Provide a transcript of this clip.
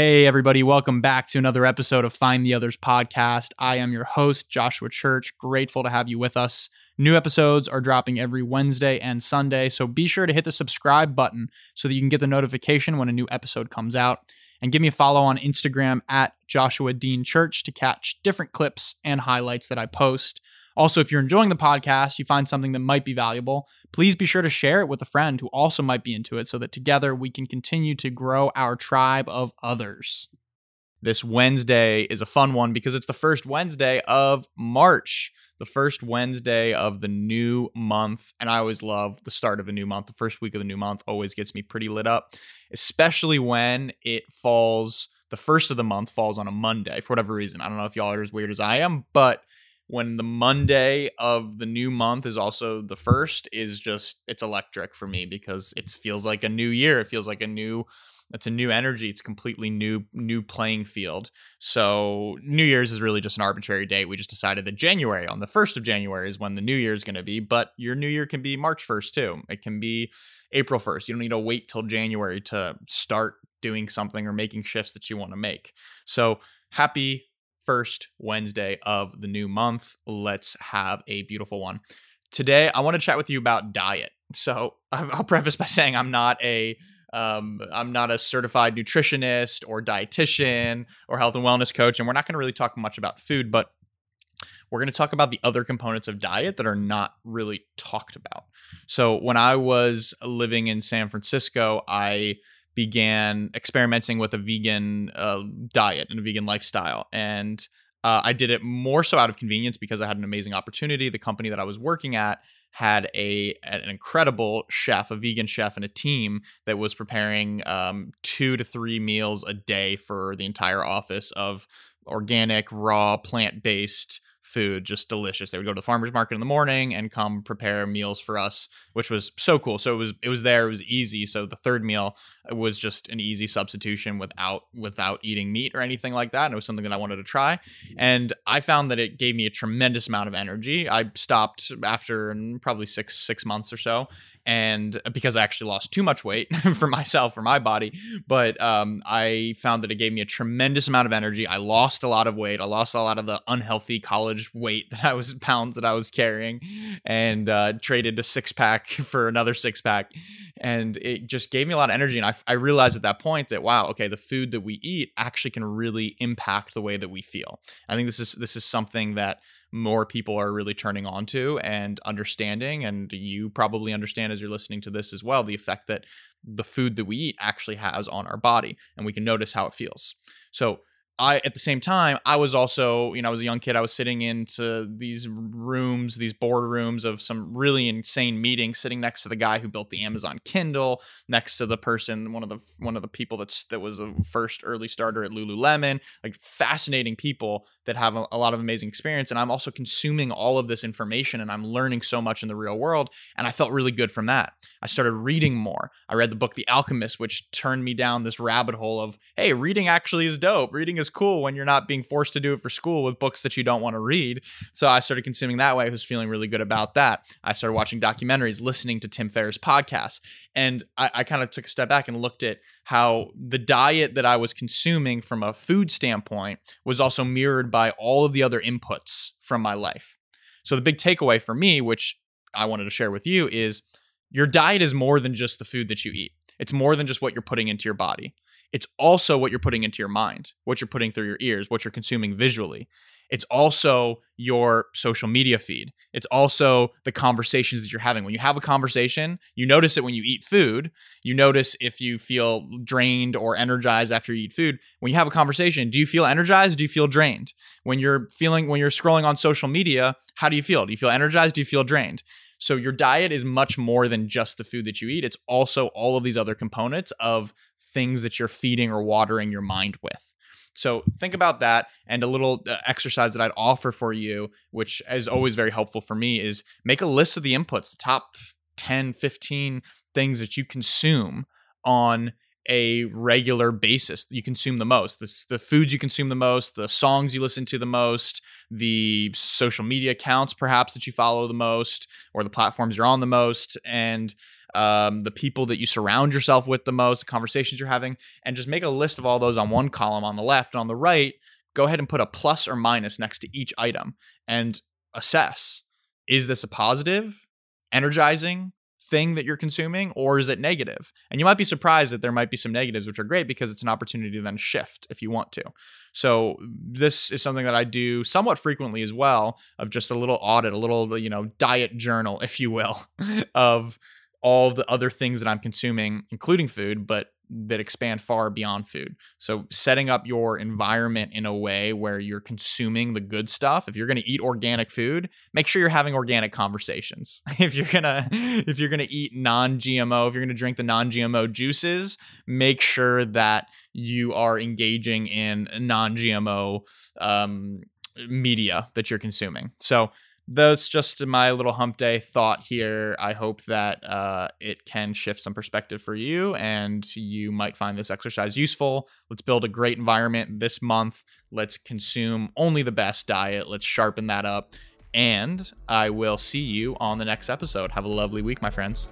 Hey, everybody, welcome back to another episode of Find the Others podcast. I am your host, Joshua Church. Grateful to have you with us. New episodes are dropping every Wednesday and Sunday, so be sure to hit the subscribe button so that you can get the notification when a new episode comes out. And give me a follow on Instagram at Joshua Dean Church to catch different clips and highlights that I post. Also, if you're enjoying the podcast, you find something that might be valuable, please be sure to share it with a friend who also might be into it so that together we can continue to grow our tribe of others. This Wednesday is a fun one because it's the first Wednesday of March, the first Wednesday of the new month. And I always love the start of a new month. The first week of the new month always gets me pretty lit up, especially when it falls, the first of the month falls on a Monday for whatever reason. I don't know if y'all are as weird as I am, but when the Monday of the new month is also the first is just it's electric for me because it feels like a new year. It feels like a new it's a new energy. It's completely new new playing field. So New Year's is really just an arbitrary date. We just decided that January on the 1st of January is when the new year is going to be, but your new year can be March 1st too. It can be April 1st. You don't need to wait till January to start doing something or making shifts that you want to make. So happy first Wednesday of the new month. Let's have a beautiful one. Today, I want to chat with you about diet. So, I'll preface by saying I'm not a um, I'm not a certified nutritionist or dietitian or health and wellness coach, and we're not going to really talk much about food, but we're going to talk about the other components of diet that are not really talked about. So, when I was living in San Francisco, I began experimenting with a vegan uh, diet and a vegan lifestyle. And uh, I did it more so out of convenience because I had an amazing opportunity. The company that I was working at had a an incredible chef, a vegan chef, and a team that was preparing um, two to three meals a day for the entire office of organic, raw, plant based food, just delicious. They would go to the farmers market in the morning and come prepare meals for us, which was so cool. So it was it was there, it was easy. So the third meal was just an easy substitution without without eating meat or anything like that. And it was something that I wanted to try. And I found that it gave me a tremendous amount of energy. I stopped after probably six six months or so and uh, because I actually lost too much weight for myself for my body, but um, I found that it gave me a tremendous amount of energy. I lost a lot of weight. I lost a lot of the unhealthy college weight that I was pounds that I was carrying, and uh, traded a six pack for another six pack, and it just gave me a lot of energy. And I, I realized at that point that wow, okay, the food that we eat actually can really impact the way that we feel. I think this is this is something that more people are really turning on to and understanding. And you probably understand as you're listening to this as well the effect that the food that we eat actually has on our body. And we can notice how it feels. So, I at the same time I was also you know I was a young kid I was sitting into these rooms these boardrooms of some really insane meetings sitting next to the guy who built the Amazon Kindle next to the person one of the one of the people that's that was a first early starter at Lululemon like fascinating people that have a, a lot of amazing experience and I'm also consuming all of this information and I'm learning so much in the real world and I felt really good from that I started reading more I read the book The Alchemist which turned me down this rabbit hole of hey reading actually is dope reading is cool when you're not being forced to do it for school with books that you don't want to read. So I started consuming that way. I was feeling really good about that. I started watching documentaries, listening to Tim Ferriss podcasts. And I, I kind of took a step back and looked at how the diet that I was consuming from a food standpoint was also mirrored by all of the other inputs from my life. So the big takeaway for me, which I wanted to share with you, is your diet is more than just the food that you eat. It's more than just what you're putting into your body. It's also what you're putting into your mind, what you're putting through your ears, what you're consuming visually. It's also your social media feed. It's also the conversations that you're having. When you have a conversation, you notice it when you eat food. You notice if you feel drained or energized after you eat food. When you have a conversation, do you feel energized? Do you feel drained? When you're feeling when you're scrolling on social media, how do you feel? Do you feel energized? Do you feel drained? So your diet is much more than just the food that you eat. It's also all of these other components of things that you're feeding or watering your mind with. So think about that. And a little uh, exercise that I'd offer for you, which is always very helpful for me, is make a list of the inputs, the top 10, 15 things that you consume on a regular basis you consume the most the, the foods you consume the most the songs you listen to the most the social media accounts perhaps that you follow the most or the platforms you're on the most and um, the people that you surround yourself with the most the conversations you're having and just make a list of all those on one column on the left. And on the right go ahead and put a plus or minus next to each item and assess is this a positive energizing thing that you're consuming or is it negative? And you might be surprised that there might be some negatives, which are great because it's an opportunity to then shift if you want to. So this is something that I do somewhat frequently as well of just a little audit, a little, you know, diet journal, if you will, of all the other things that I'm consuming, including food, but that expand far beyond food. So setting up your environment in a way where you're consuming the good stuff. If you're going to eat organic food, make sure you're having organic conversations. If you're going to if you're going to eat non-GMO, if you're going to drink the non-GMO juices, make sure that you are engaging in non-GMO um, media that you're consuming. So that's just my little hump day thought here. I hope that uh, it can shift some perspective for you and you might find this exercise useful. Let's build a great environment this month. Let's consume only the best diet. Let's sharpen that up. And I will see you on the next episode. Have a lovely week, my friends.